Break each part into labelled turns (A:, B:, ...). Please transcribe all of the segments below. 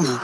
A: me.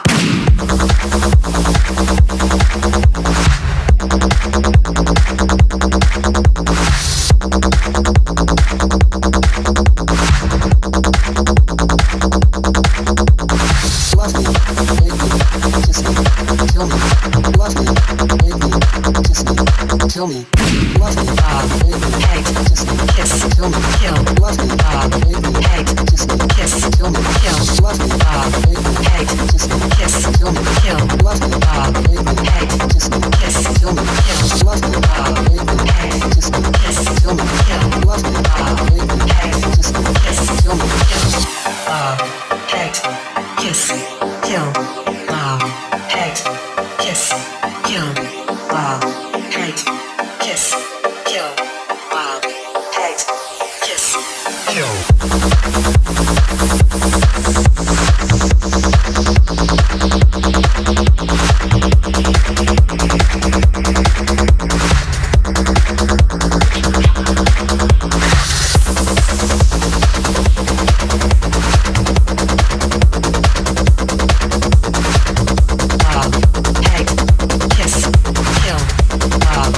A: love,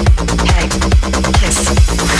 A: hate, kiss.